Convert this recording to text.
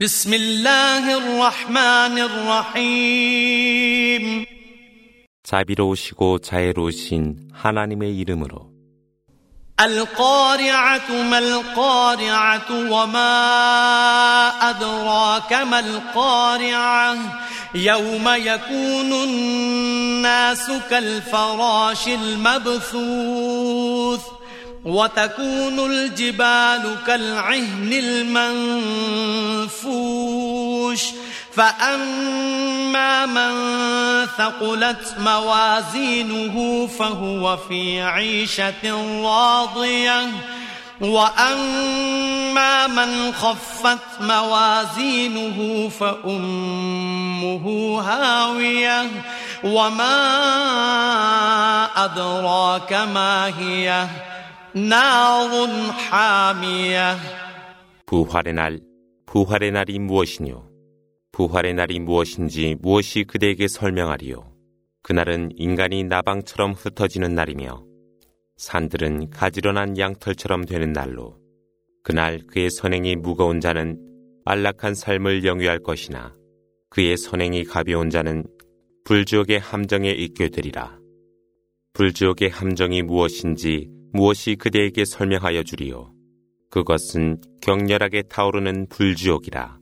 بسم الله الرحمن الرحيم 자비로우시고 자애로우신 하나님의 이름으로 القارعة ما القارعة وما أدراك ما القارعة يوم يكون الناس كالفراش المبثوث وتكون الجبال كالعهن المنفوش. فأما من ثقلت موازينه فهو في عيشة راضية. وأما من خفت موازينه فأمه هاوية. وما أدراك ما هي؟ نار حامية 부활의 날 부활의 날이 무엇이뇨? 부활의 날이 무엇인지 무엇이 그대에게 설명하리요? 그날은 인간이 나방처럼 흩어지는 날이며 산들은 가지런한 양털처럼 되는 날로 그날 그의 선행이 무거운 자는 안락한 삶을 영위할 것이나 그의 선행이 가벼운 자는 불지옥의 함정에 있게 되리라. 불지옥의 함정이 무엇인지 무엇이 그대에게 설명하여 주리요. 그것은 격렬하게 타오르는 불지옥이라.